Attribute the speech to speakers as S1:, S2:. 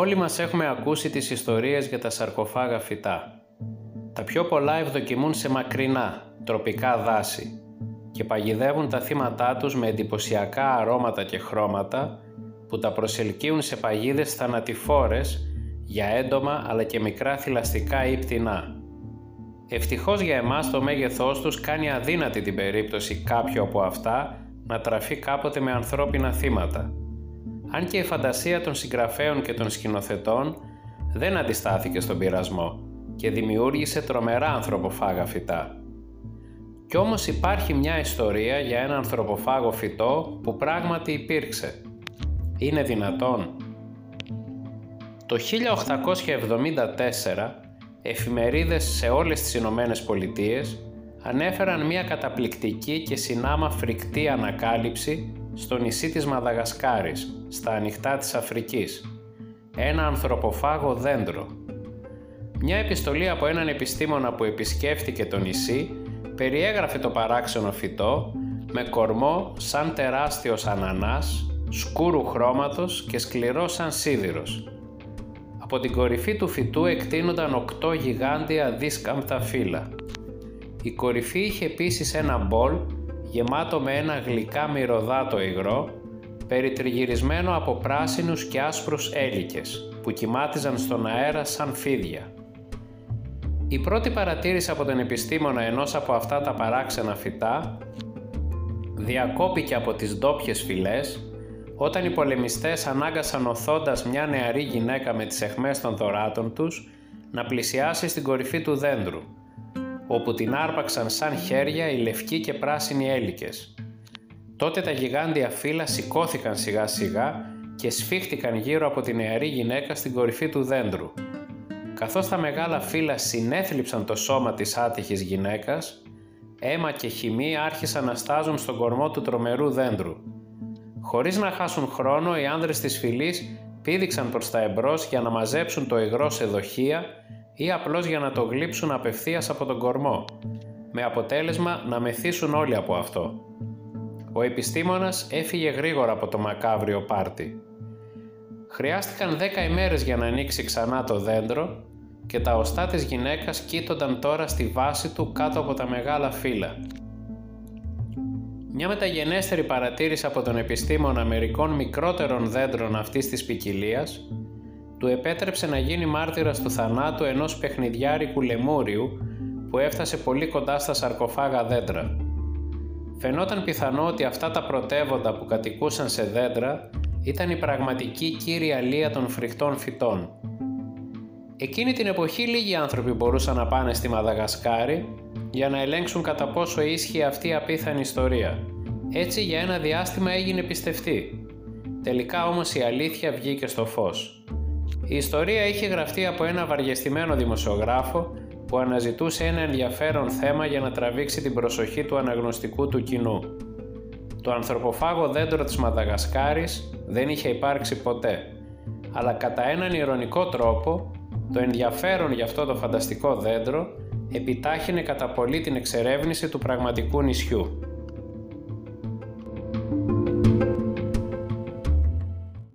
S1: Όλοι μας έχουμε ακούσει τις ιστορίες για τα σαρκοφάγα φυτά. Τα πιο πολλά ευδοκιμούν σε μακρινά, τροπικά δάση και παγιδεύουν τα θύματά τους με εντυπωσιακά αρώματα και χρώματα που τα προσελκύουν σε παγίδες θανατηφόρες για έντομα αλλά και μικρά θηλαστικά ή πτηνά. Ευτυχώς για εμάς το μέγεθός τους κάνει αδύνατη την περίπτωση κάποιο από αυτά να τραφεί κάποτε με ανθρώπινα θύματα. Αν και η φαντασία των συγγραφέων και των σκηνοθετών δεν αντιστάθηκε στον πειρασμό και δημιούργησε τρομερά ανθρωποφάγα φυτά. Κι όμως υπάρχει μια ιστορία για ένα ανθρωποφάγο φυτό που πράγματι υπήρξε. Είναι δυνατόν; Το 1874 εφημερίδες σε όλες τις Ηνωμένες Πολιτείες ανέφεραν μια καταπληκτική και συνάμα φρικτή ανακάλυψη στο νησί της Μαδαγασκάρης, στα ανοιχτά της Αφρικής. Ένα ανθρωποφάγο δέντρο. Μια επιστολή από έναν επιστήμονα που επισκέφτηκε το νησί περιέγραφε το παράξενο φυτό με κορμό σαν τεράστιος ανανάς, σκούρου χρώματος και σκληρό σαν σίδηρος. Από την κορυφή του φυτού εκτείνονταν οκτώ γιγάντια δίσκαμπτα φύλλα. Η κορυφή είχε επίσης ένα μπολ γεμάτο με ένα γλυκά μυρωδάτο υγρό, περιτριγυρισμένο από πράσινους και άσπρους έλικες, που κοιμάτιζαν στον αέρα σαν φίδια. Η πρώτη παρατήρηση από τον επιστήμονα ενός από αυτά τα παράξενα φυτά διακόπηκε από τις ντόπιες φυλές όταν οι πολεμιστές ανάγκασαν οθώντας μια νεαρή γυναίκα με τις εχμές των δωράτων τους να πλησιάσει στην κορυφή του δέντρου, όπου την άρπαξαν σαν χέρια οι λευκοί και πράσινοι έλικες. Τότε τα γιγάντια φύλλα σηκώθηκαν σιγά σιγά και σφίχτηκαν γύρω από τη νεαρή γυναίκα στην κορυφή του δέντρου. Καθώς τα μεγάλα φύλλα συνέθλιψαν το σώμα της άτυχης γυναίκας, αίμα και χυμή άρχισαν να στάζουν στον κορμό του τρομερού δέντρου. Χωρίς να χάσουν χρόνο, οι άνδρες της φυλής πήδηξαν προς τα εμπρός για να μαζέψουν το υγρό σε δοχεία ή απλώς για να το γλύψουν απευθείας από τον κορμό, με αποτέλεσμα να μεθύσουν όλοι από αυτό. Ο επιστήμονας έφυγε γρήγορα από το μακάβριο πάρτι. Χρειάστηκαν δέκα ημέρες για να ανοίξει ξανά το δέντρο και τα οστά της γυναίκας κοίτονταν τώρα στη βάση του κάτω από τα μεγάλα φύλλα. Μια μεταγενέστερη παρατήρηση από τον επιστήμονα μερικών μικρότερων δέντρων αυτής της ποικιλίας του επέτρεψε να γίνει μάρτυρας του θανάτου ενός παιχνιδιάρικου λεμούριου που έφτασε πολύ κοντά στα σαρκοφάγα δέντρα. Φαινόταν πιθανό ότι αυτά τα πρωτεύοντα που κατοικούσαν σε δέντρα ήταν η πραγματική κύρια λία των φρικτών φυτών. Εκείνη την εποχή λίγοι άνθρωποι μπορούσαν να πάνε στη Μαδαγασκάρη για να ελέγξουν κατά πόσο ίσχυε αυτή η απίθανη ιστορία. Έτσι για ένα διάστημα έγινε πιστευτή. Τελικά όμως η αλήθεια βγήκε στο φως. Η ιστορία είχε γραφτεί από ένα βαριεστημένο δημοσιογράφο που αναζητούσε ένα ενδιαφέρον θέμα για να τραβήξει την προσοχή του αναγνωστικού του κοινού. Το ανθρωποφάγο δέντρο της Μαδαγασκάρης δεν είχε υπάρξει ποτέ, αλλά κατά έναν ηρωνικό τρόπο το ενδιαφέρον για αυτό το φανταστικό δέντρο επιτάχυνε κατά πολύ την εξερεύνηση του πραγματικού νησιού.